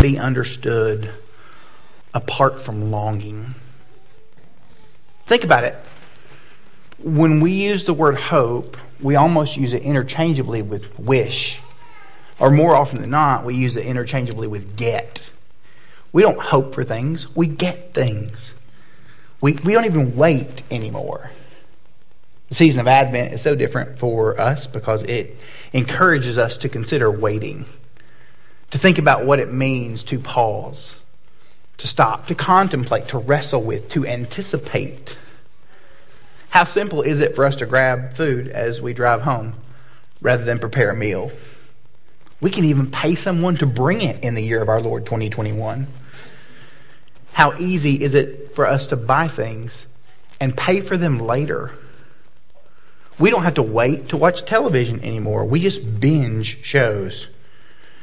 be understood apart from longing. Think about it. When we use the word hope, we almost use it interchangeably with wish. Or more often than not, we use it interchangeably with get. We don't hope for things, we get things. We, we don't even wait anymore. The season of Advent is so different for us because it encourages us to consider waiting, to think about what it means to pause, to stop, to contemplate, to wrestle with, to anticipate. How simple is it for us to grab food as we drive home rather than prepare a meal? We can even pay someone to bring it in the year of our Lord 2021. How easy is it for us to buy things and pay for them later? We don't have to wait to watch television anymore. We just binge shows.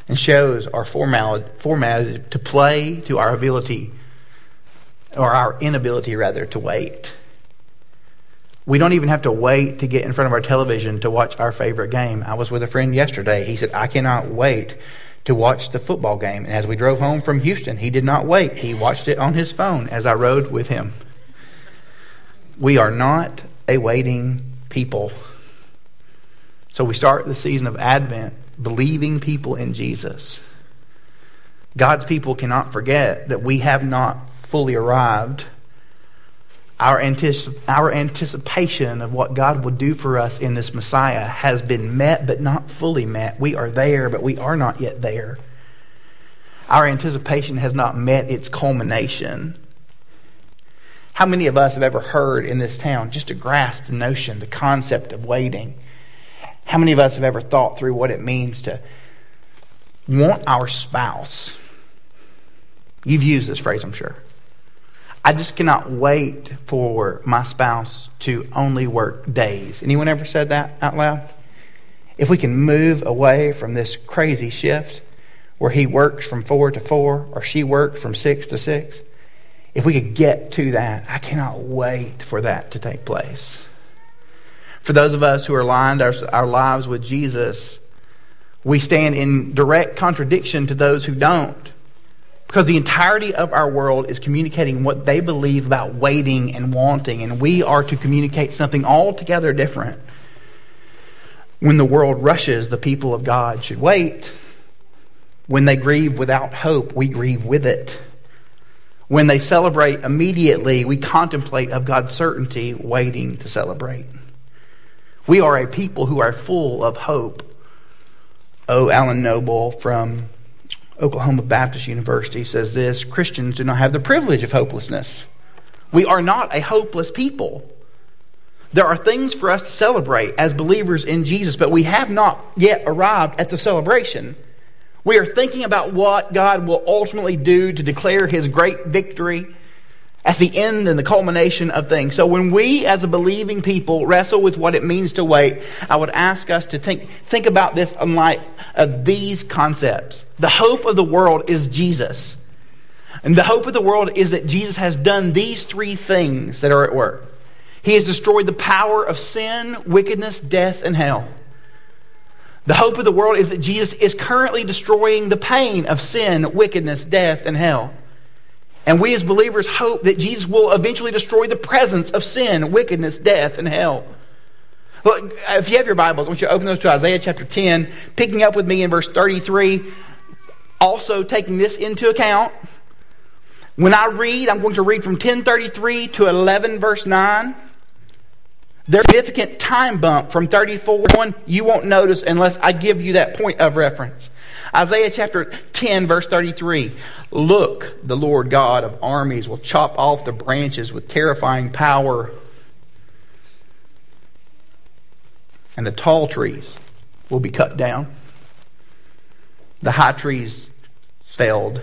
And shows are formatted, formatted to play to our ability, or our inability, rather, to wait. We don't even have to wait to get in front of our television to watch our favorite game. I was with a friend yesterday. He said, I cannot wait to watch the football game. And as we drove home from Houston, he did not wait. He watched it on his phone as I rode with him. We are not a waiting people. So we start the season of Advent believing people in Jesus. God's people cannot forget that we have not fully arrived. Our, anticip- our anticipation of what God will do for us in this Messiah has been met, but not fully met. We are there, but we are not yet there. Our anticipation has not met its culmination. How many of us have ever heard in this town just to grasp the notion, the concept of waiting? How many of us have ever thought through what it means to want our spouse? You've used this phrase, I'm sure. I just cannot wait for my spouse to only work days. Anyone ever said that out loud? If we can move away from this crazy shift where he works from four to four or she works from six to six, if we could get to that, I cannot wait for that to take place. For those of us who are aligned our, our lives with Jesus, we stand in direct contradiction to those who don't. Because the entirety of our world is communicating what they believe about waiting and wanting, and we are to communicate something altogether different. When the world rushes, the people of God should wait. When they grieve without hope, we grieve with it. When they celebrate immediately, we contemplate of God's certainty, waiting to celebrate. We are a people who are full of hope. O. Alan Noble from Oklahoma Baptist University says this Christians do not have the privilege of hopelessness. We are not a hopeless people. There are things for us to celebrate as believers in Jesus, but we have not yet arrived at the celebration. We are thinking about what God will ultimately do to declare his great victory at the end and the culmination of things. So when we as a believing people wrestle with what it means to wait, I would ask us to think, think about this in light of these concepts. The hope of the world is Jesus. And the hope of the world is that Jesus has done these three things that are at work. He has destroyed the power of sin, wickedness, death, and hell. The hope of the world is that Jesus is currently destroying the pain of sin, wickedness, death, and hell. And we as believers hope that Jesus will eventually destroy the presence of sin, wickedness, death, and hell. Look, if you have your Bibles, I want you to open those to Isaiah chapter 10, picking up with me in verse 33, also taking this into account. When I read, I'm going to read from 1033 to 11 verse 9. There's a significant time bump from 34 1 you won't notice unless I give you that point of reference. Isaiah chapter 10, verse 33. Look, the Lord God of armies will chop off the branches with terrifying power, and the tall trees will be cut down. The high trees felled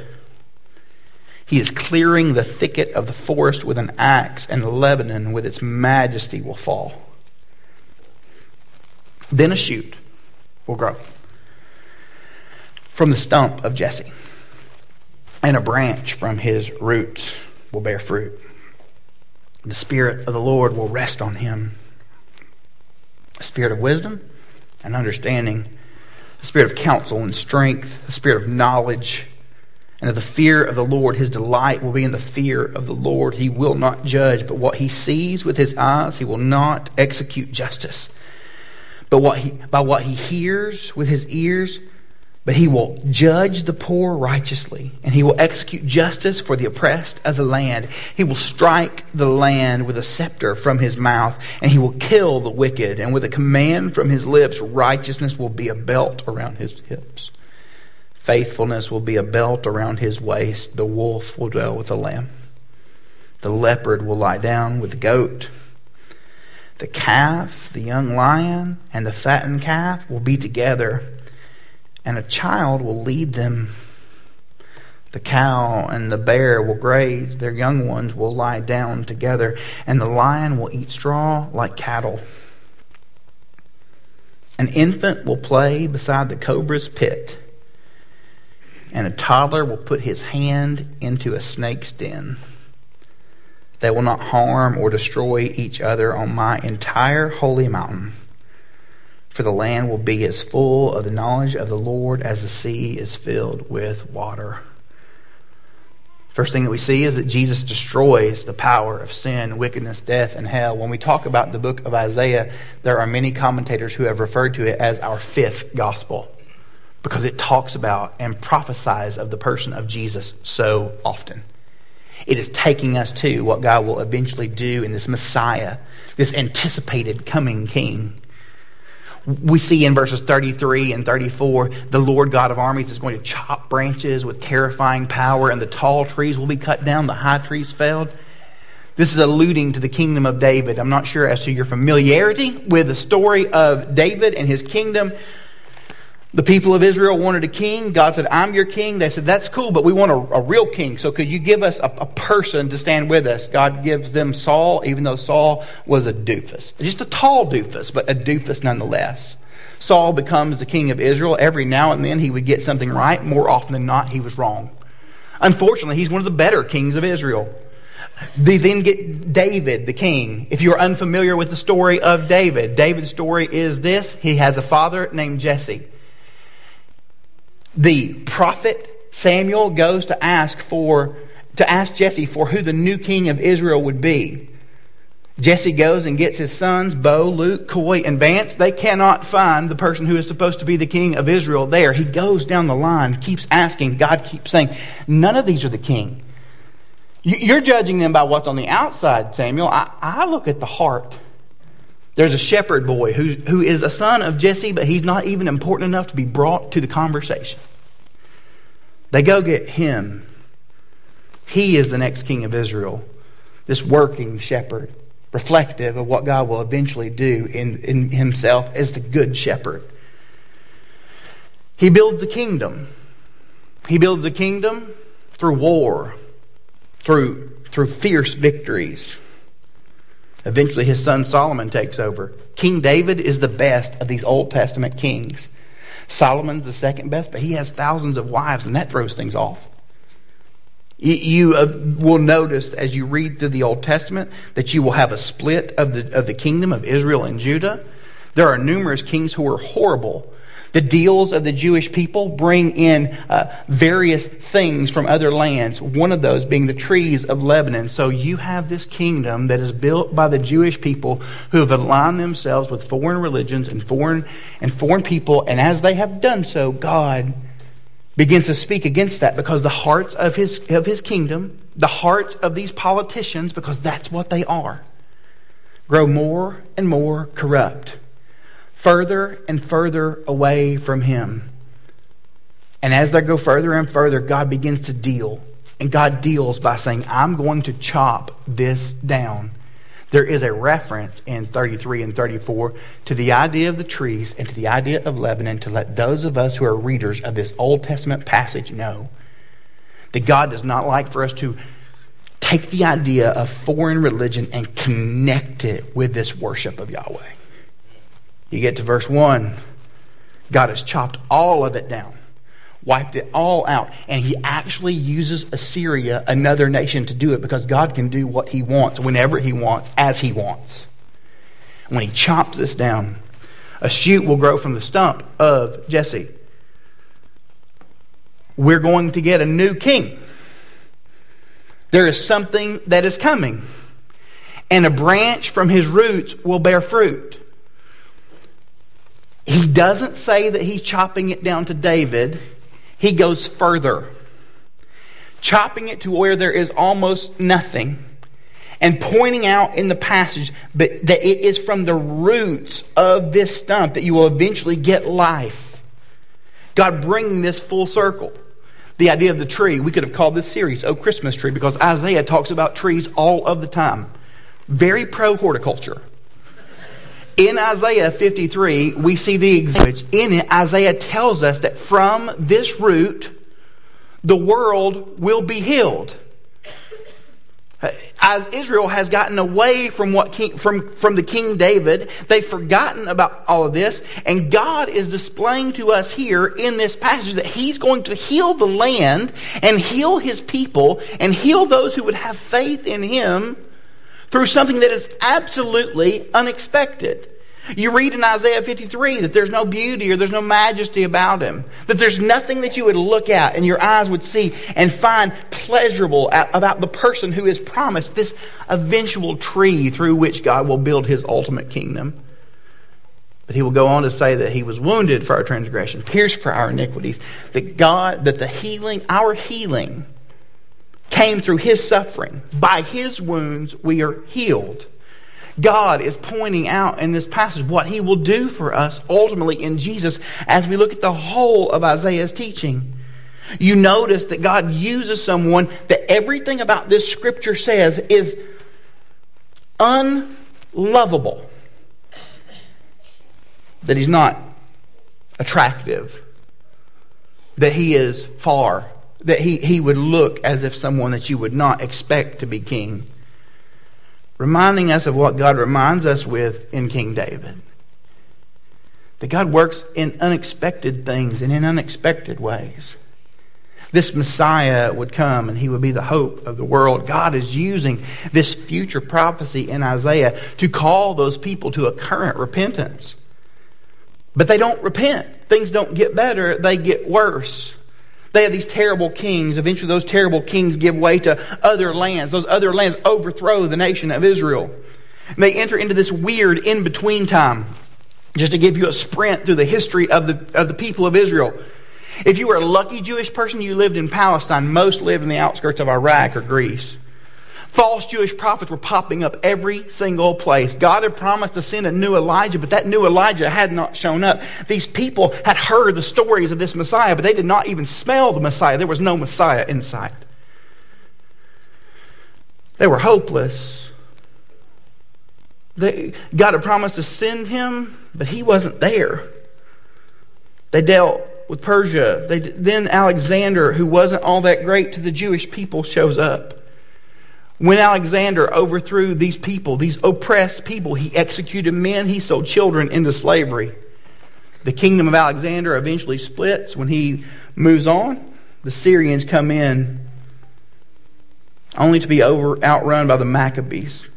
he is clearing the thicket of the forest with an axe, and Lebanon with its majesty will fall. Then a shoot will grow from the stump of Jesse, and a branch from his roots will bear fruit. The Spirit of the Lord will rest on him a spirit of wisdom and understanding, a spirit of counsel and strength, a spirit of knowledge and of the fear of the Lord. His delight will be in the fear of the Lord. He will not judge, but what he sees with his eyes, he will not execute justice. But what he, by what he hears with his ears, but he will judge the poor righteously, and he will execute justice for the oppressed of the land. He will strike the land with a scepter from his mouth, and he will kill the wicked. And with a command from his lips, righteousness will be a belt around his hips. Faithfulness will be a belt around his waist. The wolf will dwell with the lamb. The leopard will lie down with the goat. The calf, the young lion, and the fattened calf will be together and a child will lead them. The cow and the bear will graze, their young ones will lie down together, and the lion will eat straw like cattle. An infant will play beside the cobra's pit, and a toddler will put his hand into a snake's den. They will not harm or destroy each other on my entire holy mountain for the land will be as full of the knowledge of the Lord as the sea is filled with water. First thing that we see is that Jesus destroys the power of sin, wickedness, death, and hell. When we talk about the book of Isaiah, there are many commentators who have referred to it as our fifth gospel because it talks about and prophesies of the person of Jesus so often. It is taking us to what God will eventually do in this Messiah, this anticipated coming King we see in verses 33 and 34 the Lord God of armies is going to chop branches with terrifying power, and the tall trees will be cut down, the high trees felled. This is alluding to the kingdom of David. I'm not sure as to your familiarity with the story of David and his kingdom. The people of Israel wanted a king. God said, I'm your king. They said, That's cool, but we want a, a real king. So could you give us a, a, person to stand with us? God gives them Saul, even though Saul was a doofus. Just a tall doofus, but a doofus nonetheless. Saul becomes the king of Israel. Every now and then he would get something right. More often than not, he was wrong. Unfortunately, he's one of the better kings of Israel. They then get David, the king. If you're unfamiliar with the story of David, David's story is this he has a father named Jesse the prophet Samuel goes to ask for to ask Jesse for who the new king of Israel would be. Jesse goes and gets his sons, Bo, Luke, Coy, and Vance. They cannot find the person who is supposed to be the king of Israel there. He goes down the line, keeps asking. God keeps saying, None of these are the king. You're judging them by what's on the outside, Samuel. I, I look at the heart. There's a shepherd boy who, who is a son of Jesse, but he's not even important enough to be brought to the conversation. They go get him. He is the next king of Israel, this working shepherd, reflective of what God will eventually do in, in himself as the good shepherd. He builds a kingdom. He builds a kingdom through war, through, through fierce victories. Eventually, his son Solomon takes over. King David is the best of these Old Testament kings. Solomon's the second best, but he has thousands of wives, and that throws things off. You, uh, will notice as you read through the Old Testament that you will have a split of the, of the kingdom of Israel and Judah. There are numerous kings who are horrible the deals of the Jewish people bring in uh, various things from other lands, one of those being the trees of Lebanon. So you have this kingdom that is built by the Jewish people who have aligned themselves with foreign religions and foreign, and foreign people. And as they have done so, God begins to speak against that because the hearts of his, of his kingdom, the hearts of these politicians, because that's what they are, grow more and more corrupt further and further away from Him. And as they go further and further, God begins to deal. And God deals by saying, I'm going to chop this down. There is a reference in 33 and 34 to the idea of the trees and to the idea of Lebanon to let those of us who are readers of this Old Testament passage know that God does not like for us to take the idea of foreign religion and connect it with this worship of Yahweh. You get to verse 1. God has chopped all of it down, wiped it all out. And he actually uses Assyria, another nation, to do it because God can do what he wants, whenever he wants, as he wants. When he chops this down, a shoot will grow from the stump of Jesse. we're going to get a new king. There is something that is coming. And a branch from his roots will bear fruit. He doesn't say that he's chopping it down to David. He goes further, chopping it to where there is almost nothing and pointing out in the passage that, it is from the roots of this stump that you will eventually get life. God bringing this full circle. The idea of the tree, we could have called this series Oh Christmas Tree because Isaiah talks about trees all of the time. Very pro horticulture. In Isaiah 53, we see the example. In it, Isaiah tells us that from this root, the world will be healed. As Israel has gotten away from what king, from, from the King David, they've forgotten about all of this, and God is displaying to us here in this passage that He's going to heal the land and heal His people and heal those who would have faith in Him through something that is absolutely unexpected. You read in Isaiah 53 that there's no beauty or there's no majesty about him. That there's nothing that you would look at and your eyes would see and find pleasurable about the person who is promised this eventual tree through which God will build his ultimate kingdom. But he will go on to say that he was wounded for our transgression, pierced for our iniquities, that God, that the healing, our healing, came through his suffering. By his wounds we are healed. God is pointing out in this passage what he will do for us ultimately in Jesus as we look at the whole of Isaiah's teaching. You notice that God uses someone that everything about this scripture says is unlovable. That he's not attractive. That he is far. That he, he would look as if someone that you would not expect to be king reminding us of what God reminds us with in King David. That God works in unexpected things and in unexpected ways. This Messiah would come and he would be the hope of the world. God is using this future prophecy in Isaiah to call those people to a current repentance. But they don't repent. Things don't get better, they get worse. They have these terrible kings. Eventually, those terrible kings give way to other lands. Those other lands overthrow the nation of Israel. And they enter into this weird in between time. Just to give you a sprint through the history of the, of the people of Israel. If you were a lucky Jewish person, you lived in Palestine. Most lived in the outskirts of Iraq or Greece. False Jewish prophets were popping up every single place. God had promised to send a new Elijah, but that new Elijah had not shown up. These people had heard the stories of this Messiah, but they did not even smell the Messiah. There was no Messiah in sight. They were hopeless. They, God had promised to send him, but he wasn't there. They dealt with Persia. They, then Alexander, who wasn't all that great to the Jewish people, shows up. When Alexander overthrew these people, these oppressed people, he executed men, he sold children into slavery. The kingdom of Alexander eventually splits when he moves on. The Syrians come in only to be over, outrun by the Maccabees.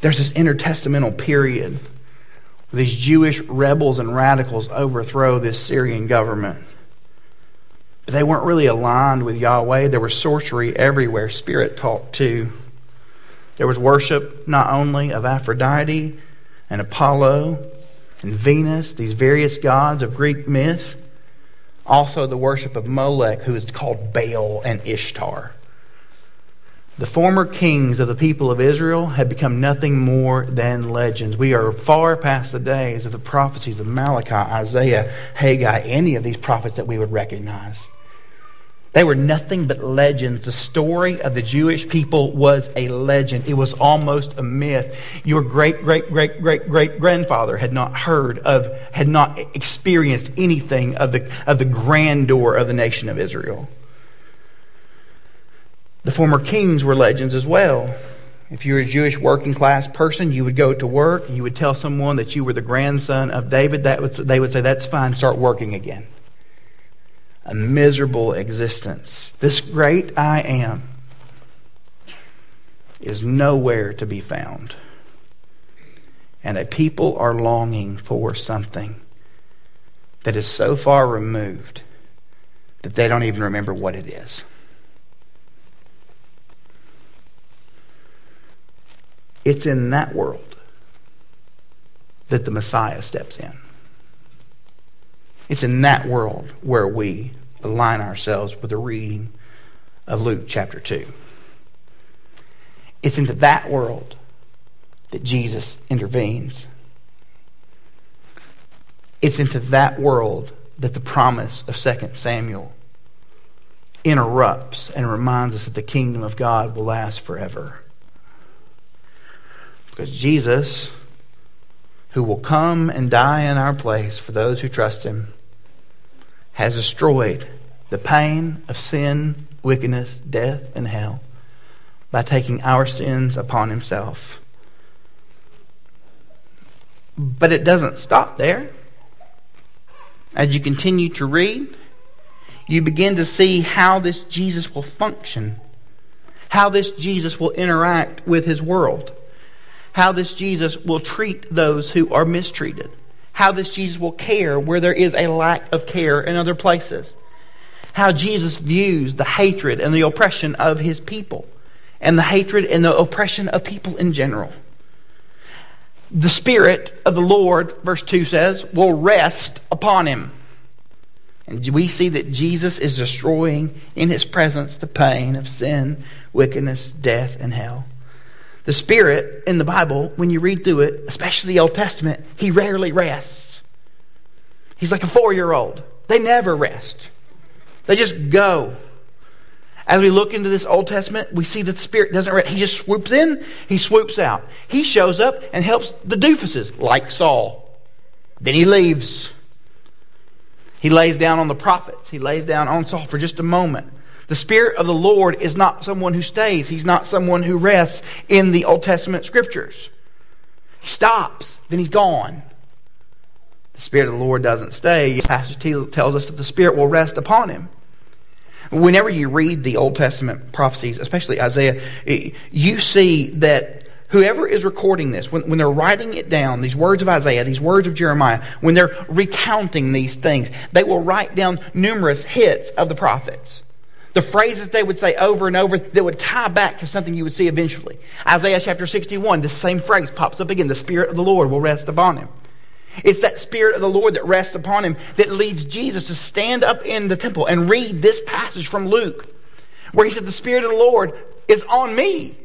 There's this intertestamental period where these Jewish rebels and radicals overthrow this Syrian government. They weren't really aligned with Yahweh. There was sorcery everywhere, spirit talk too. There was worship not only of Aphrodite and Apollo and Venus, these various gods of Greek myth, also the worship of Molech, who is called Baal and Ishtar. The former kings of the people of Israel had become nothing more than legends. We are far past the days of the prophecies of Malachi, Isaiah, Haggai, any of these prophets that we would recognize. They were nothing but legends. The story of the Jewish people was a legend. It was almost a myth. Your great, great, great, great, great grandfather had not heard of, had not experienced anything of the, of the grandeur of the nation of Israel. The former kings were legends as well. If you were a Jewish working class person, you would go to work, you would tell someone that you were the grandson of David, that would, they would say, That's fine, start working again a miserable existence. This great I am is nowhere to be found. And a people are longing for something that is so far removed that they don't even remember what it is. It's in that world that the Messiah steps in. It's in that world where we align ourselves with the reading of Luke chapter 2. It's into that world that Jesus intervenes. It's into that world that the promise of 2 Samuel interrupts and reminds us that the kingdom of God will last forever. Because Jesus, who will come and die in our place for those who trust him, has destroyed the pain of sin, wickedness, death, and hell by taking our sins upon himself. But it doesn't stop there. As you continue to read, you begin to see how this Jesus will function, how this Jesus will interact with his world, how this Jesus will treat those who are mistreated, how this Jesus will care where there is a lack of care in other places, how Jesus views the hatred and the oppression of his people and the hatred and the oppression of people in general. The Spirit of the Lord, verse 2 says, will rest upon him. And we see that Jesus is destroying in his presence the pain of sin, wickedness, death, and hell. The Spirit in the Bible, when you read through it, especially the Old Testament, he rarely rests. He's like a four year old. They never rest, they just go. As we look into this Old Testament, we see that the Spirit doesn't rest. He just swoops in, he swoops out. He shows up and helps the doofuses, like Saul. Then he leaves. He lays down on the prophets. He lays down on Saul for just a moment. The Spirit of the Lord is not someone who stays. He's not someone who rests in the Old Testament scriptures. He stops, then he's gone. The Spirit of the Lord doesn't stay. The passage tells us that the Spirit will rest upon him. Whenever you read the Old Testament prophecies, especially Isaiah, you see that whoever is recording this, when, when they're writing it down, these words of Isaiah, these words of Jeremiah, when they're recounting these things, they will write down numerous hits of the prophets. The phrases they would say over and over that would tie back to something you would see eventually. Isaiah chapter 61, the same phrase pops up again. The Spirit of the Lord will rest upon him. It's that Spirit of the Lord that rests upon him that leads Jesus to stand up in the temple and read this passage from Luke, where he said, The Spirit of the Lord is on me.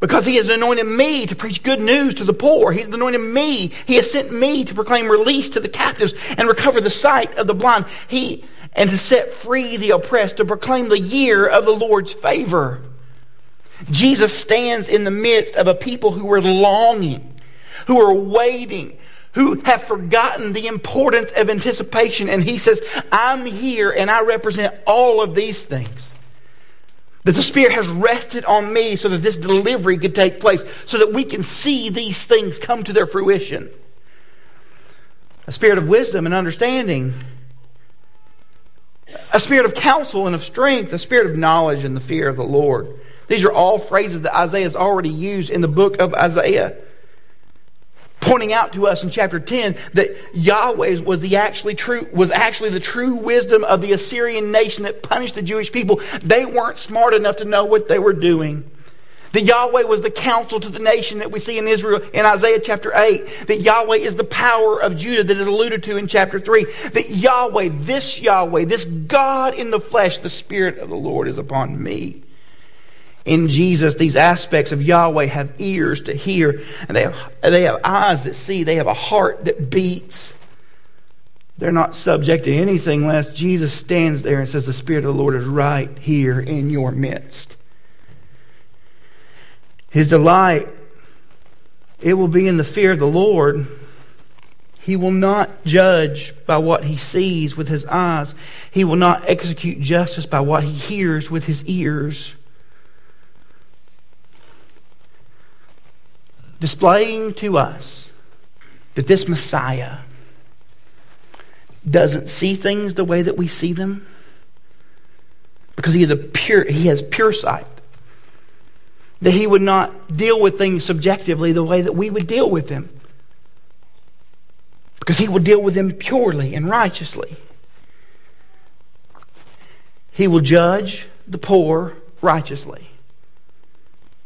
Because he has anointed me to preach good news to the poor. He's anointed me. He has sent me to proclaim release to the captives and recover the sight of the blind. He and to set free the oppressed, to proclaim the year of the Lord's favor. Jesus stands in the midst of a people who are longing, who are waiting, who have forgotten the importance of anticipation. And he says, I'm here and I represent all of these things. That the Spirit has rested on me so that this delivery could take place, so that we can see these things come to their fruition. A spirit of wisdom and understanding, a spirit of counsel and of strength, a spirit of knowledge and the fear of the Lord. These are all phrases that Isaiah has already used in the book of Isaiah pointing out to us in chapter 10 that Yahweh was the actually true was actually the true wisdom of the Assyrian nation that punished the Jewish people. They weren't smart enough to know what they were doing. That Yahweh was the counsel to the nation that we see in Israel in Isaiah chapter 8. That Yahweh is the power of Judah that is alluded to in chapter 3. That Yahweh, this Yahweh, this God in the flesh, the Spirit of the Lord is upon me in Jesus, these aspects of Yahweh have ears to hear, and they have, they have eyes that see, they have a heart that beats. They're not subject to anything less Jesus stands there and says, The Spirit of the Lord is right here in your midst. His delight, it will be in the fear of the Lord. He will not judge by what he sees with his eyes. He will not execute justice by what he hears with his ears. displaying to us that this Messiah doesn't see things the way that we see them because he is a pure he has pure sight that he would not deal with things subjectively the way that we would deal with them because he would deal with them purely and righteously He will judge the poor righteously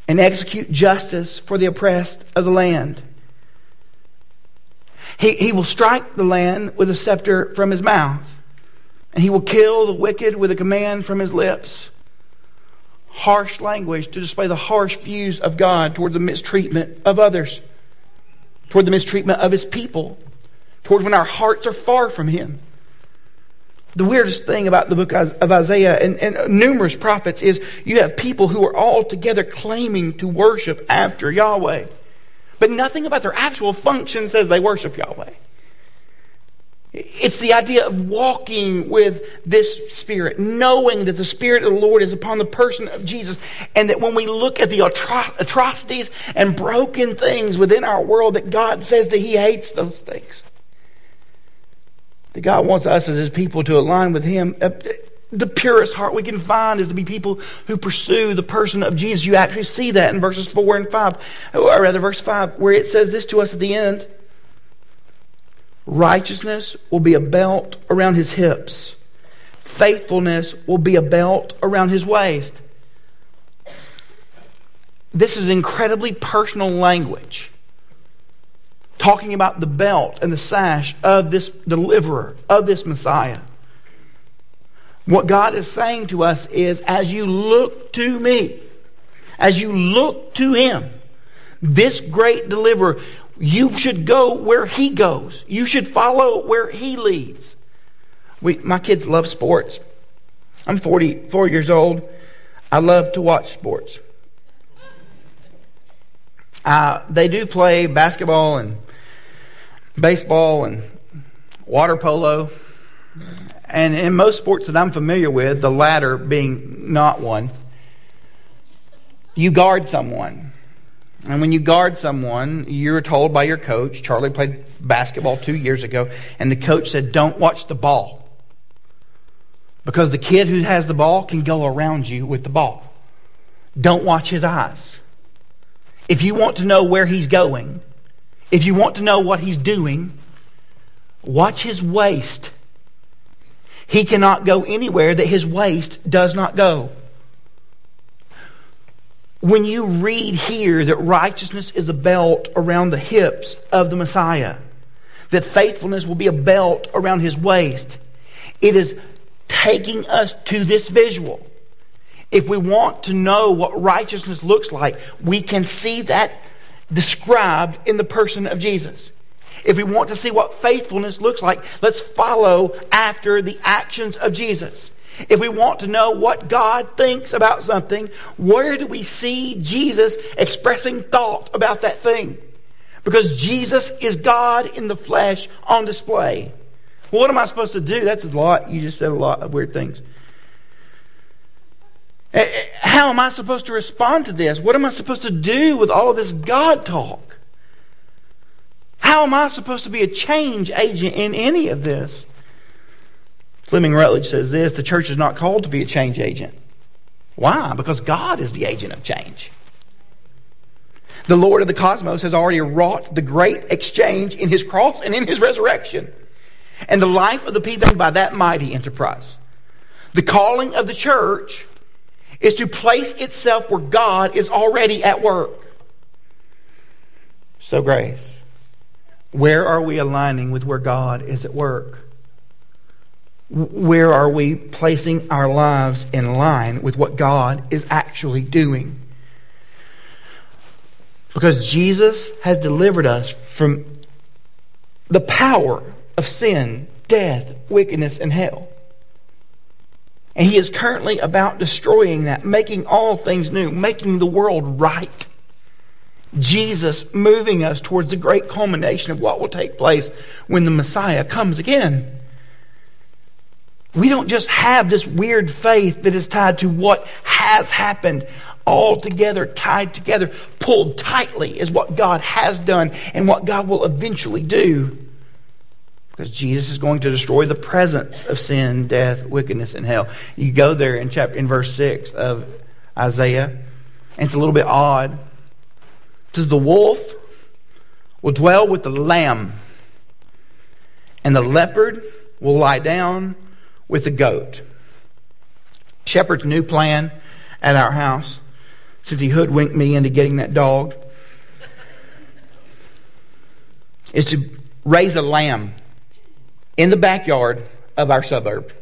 and execute justice for the oppressed of the land. He, he will strike the land with a scepter from his mouth, and he will kill the wicked with a command from his lips. Harsh language to display the harsh views of God toward the mistreatment of others, toward the mistreatment of his people, towards when our hearts are far from him. The weirdest thing about the book of Isaiah and, and, numerous prophets is you have people who are all together claiming to worship after Yahweh. But nothing about their actual function says they worship Yahweh. It's the idea of walking with this Spirit, knowing that the Spirit of the Lord is upon the person of Jesus, and that when we look at the atro- atrocities and broken things within our world, that God says that He hates those things. That God wants us as His people to align with Him. Uh, the purest heart we can find is to be people who pursue the person of Jesus. You actually see that in verses 4 and 5, or rather, verse 5, where it says this to us at the end Righteousness will be a belt around his hips, faithfulness will be a belt around his waist. This is incredibly personal language talking about the belt and the sash of this deliverer, of this Messiah. What God is saying to us is as you look to me, as you look to Him, this great deliverer, you should go where He goes. You should follow where He leads. We, my kids love sports. I'm 44 years old. I love to watch sports. Uh, they do play basketball and baseball and water polo. And in most sports that I'm familiar with, the latter being not one, you guard someone. And when you guard someone, you're told by your coach, Charlie played basketball two years ago, and the coach said, Don't watch the ball. Because the kid who has the ball can go around you with the ball. Don't watch his eyes. If you want to know where he's going, if you want to know what he's doing, watch his waist. He cannot go anywhere that his waist does not go. When you read here that righteousness is a belt around the hips of the Messiah, that faithfulness will be a belt around his waist, it is taking us to this visual. If we want to know what righteousness looks like, we can see that described in the person of Jesus. If we want to see what faithfulness looks like, let's follow after the actions of Jesus. If we want to know what God thinks about something, where do we see Jesus expressing thought about that thing? Because Jesus is God in the flesh on display. what am I supposed to do? That's a lot. You just said a lot of weird things. Eh, eh, how am I supposed to respond to this? What am I supposed to do with all of this God talk? How am I supposed to be a change agent in any of this? Fleming Rutledge says this the church is not called to be a change agent. Why? Because God is the agent of change. The Lord of the cosmos has already wrought the great exchange in his cross and in his resurrection. And the life of the people by that mighty enterprise. The calling of the church is to place itself where God is already at work. So, grace, where are we aligning with where God is at work? Where are we placing our lives in line with what God is actually doing? Because Jesus has delivered us from the power of sin, death, wickedness, and hell. And he is currently about destroying that, making all things new, making the world right. Jesus moving us towards the great culmination of what will take place when the Messiah comes again. We don't just have this weird faith that is tied to what has happened, all together, tied together, pulled tightly is what God has done and what God will eventually do. Because Jesus is going to destroy the presence of sin, death, wickedness, and hell. You go there in chapter in verse 6 of Isaiah, and it's a little bit odd. It says, The wolf will dwell with the lamb, and the leopard will lie down with the goat. Shepherd's new plan at our house, since he hoodwinked me into getting that dog, is to raise a lamb in the backyard of our suburb.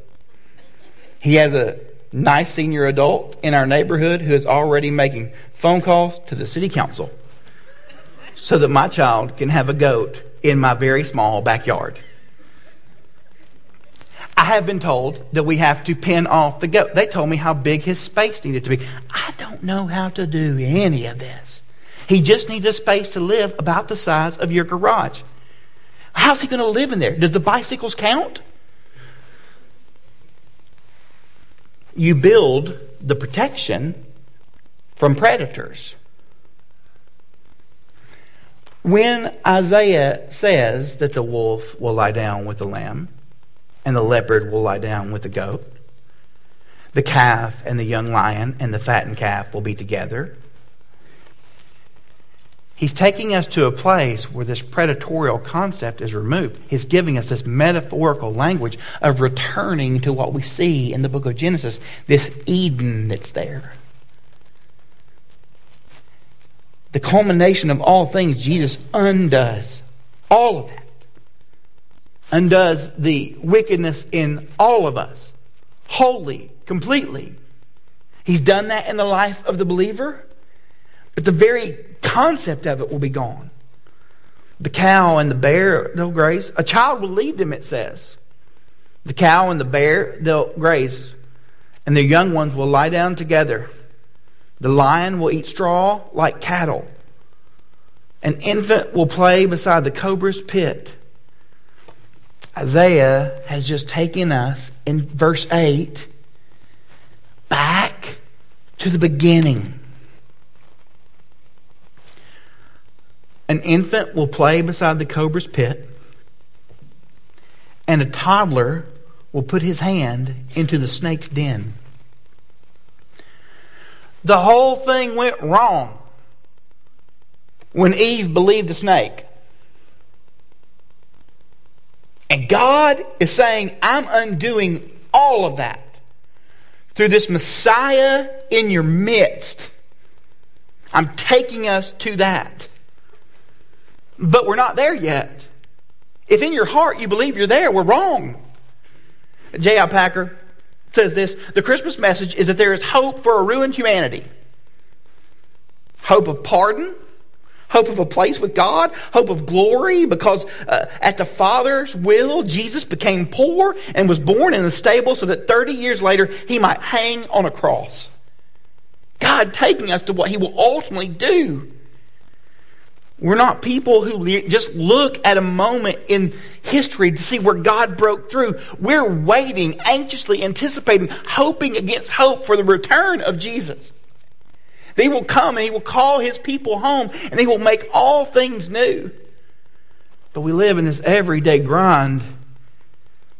He has a nice senior adult in our neighborhood who is already making phone calls to the city council so that my child can have a goat in my very small backyard. I have been told that we have to pin off the goat. They told me how big his space needed to be. I don't know how to do any of this. He just needs a space to live about the size of your garage. How's he going to live in there? Does the bicycles count? You build the protection from predators. When Isaiah says that the wolf will lie down with the lamb and the leopard will lie down with the goat, the calf and the young lion and the fattened calf will be together. He's taking us to a place where this predatorial concept is removed. He's giving us this metaphorical language of returning to what we see in the book of Genesis, this Eden that's there. the culmination of all things, Jesus undoes all of that. Undoes the wickedness in all of us, wholly, completely. He's done that in the life of the believer, but the very concept of it will be gone. The cow and the bear, they'll graze. A child will lead them, it says. The cow and the bear, they'll graze. And their young ones will lie down together. The lion will eat straw like cattle. An infant will play beside the cobra's pit. Isaiah has just taken us in verse 8 back to the beginning. An infant will play beside the cobra's pit, and a toddler will put his hand into the snake's den. The whole thing went wrong when Eve believed the snake. And God is saying, I'm undoing all of that through this Messiah in your midst. I'm taking us to that. But we're not there yet. If in your heart you believe you're there, we're wrong. J.I. Packer says this The Christmas message is that there is hope for a ruined humanity hope of pardon, hope of a place with God, hope of glory, because uh, at the Father's will, Jesus became poor and was born in a stable so that 30 years later he might hang on a cross. God taking us to what he will ultimately do. We're not people who just look at a moment in history to see where God broke through. We're waiting, anxiously anticipating, hoping against hope for the return of Jesus. He will come and he will call his people home and he will make all things new. But we live in this everyday grind.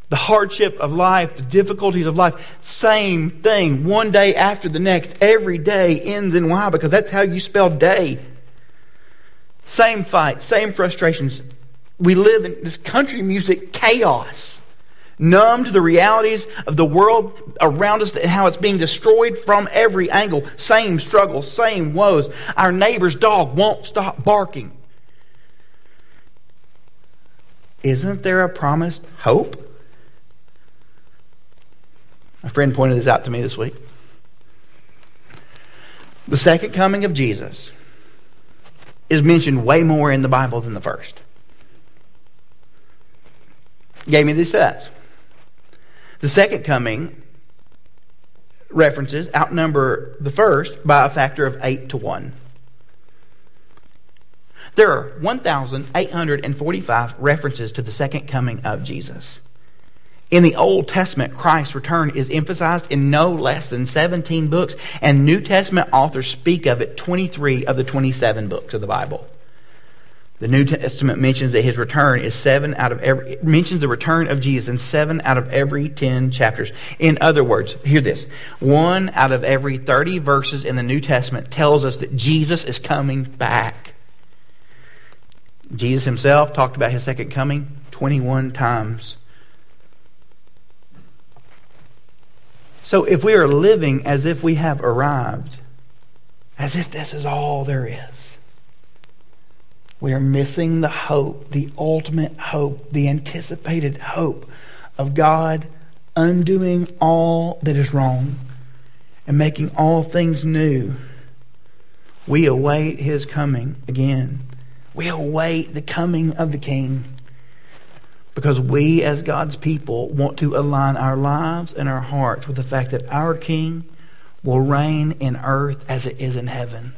The hardship of life, the difficulties of life, same thing, one day after the next. Every day ends in Y because that's how you spell day. Same fight, same frustrations. We live in this country music chaos, numb to the realities of the world around us and how it's being destroyed from every angle. Same struggles, same woes. Our neighbor's dog won't stop barking. Isn't there a promised hope? A friend pointed this out to me this week. The second coming of Jesus is mentioned way more in the Bible than the first. Gave me these stats. The second coming references outnumber the first by a factor of 8 to 1. There are 1,845 references to the second coming of Jesus. In the Old Testament, Christ's return is emphasized in no less than 17 books, and New Testament authors speak of it 23 of the 27 books of the Bible. The New Testament mentions that his return is seven out of every, mentions the return of Jesus in seven out of every 10 chapters. In other words, hear this. One out of every 30 verses in the New Testament tells us that Jesus is coming back. Jesus himself talked about his second coming 21 times So if we are living as if we have arrived, as if this is all there is, we are missing the hope, the ultimate hope, the anticipated hope of God undoing all that is wrong and making all things new. We await his coming again. We await the coming of the King because we, as God's people, want to align our lives and our hearts with the fact that our King will reign in earth as it is in heaven.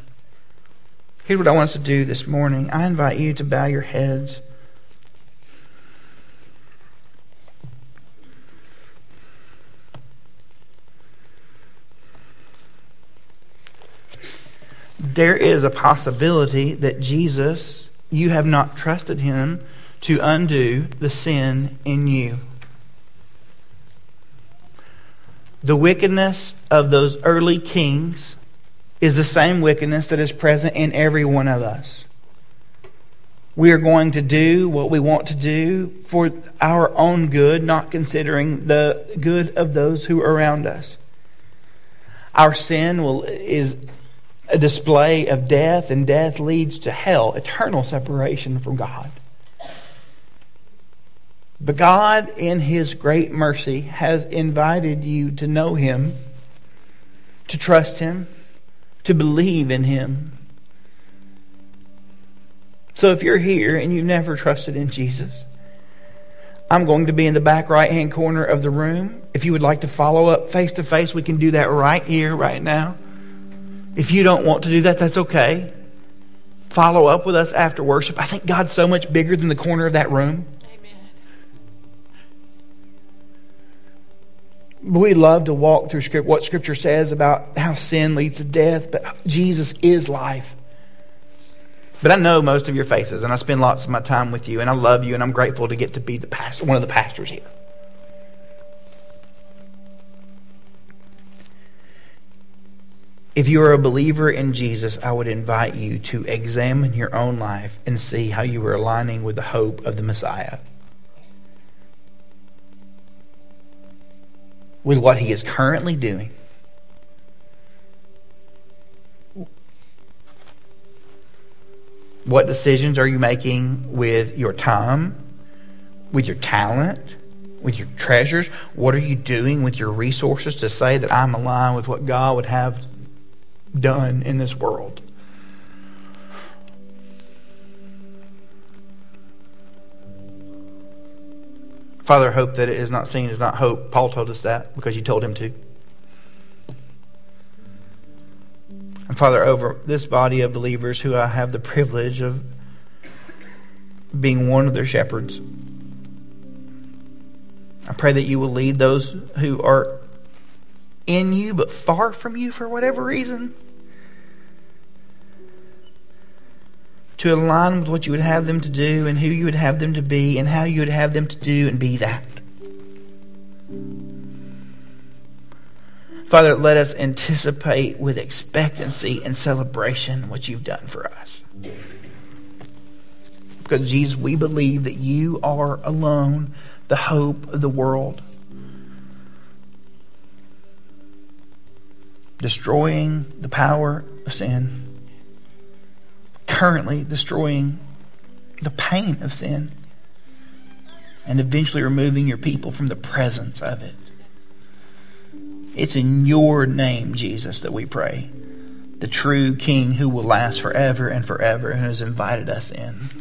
Here's what I want us to do this morning. I invite you to bow your heads. There is a possibility that Jesus, you have not trusted him to undo the sin in you. The wickedness of those early kings is the same wickedness that is present in every one of us. We are going to do what we want to do for our own good, not considering the good of those who are around us. Our sin will, is a display of death, and death leads to hell, eternal separation from God. But God, in His great mercy, has invited you to know Him, to trust Him, to believe in Him. So if you're here and you've never trusted in Jesus, I'm going to be in the back right hand corner of the room. If you would like to follow up face to face, we can do that right here, right now. If you don't want to do that, that's okay. Follow up with us after worship. I think God's so much bigger than the corner of that room. We love to walk through script, what Scripture says about how sin leads to death, but Jesus is life. But I know most of your faces, and I spend lots of my time with you, and I love you, and I'm grateful to get to be the pastor, one of the pastors here. If you are a believer in Jesus, I would invite you to examine your own life and see how you are aligning with the hope of the Messiah. With what he is currently doing. What decisions are you making with your time, with your talent, with your treasures? What are you doing with your resources to say that I'm aligned with what God would have done in this world? Father, hope that it is not seen is not hope. Paul told us that because you told him to. And Father, over this body of believers who I have the privilege of being one of their shepherds, I pray that you will lead those who are in you but far from you for whatever reason. To align with what you would have them to do and who you would have them to be and how you would have them to do and be that. Father, let us anticipate with expectancy and celebration what you've done for us. Because, Jesus, we believe that you are alone the hope of the world. Destroying the power of sin currently destroying the pain of sin and eventually removing your people from the presence of it. It's in your name, Jesus, that we pray. The true King who will last forever and forever and has invited us in.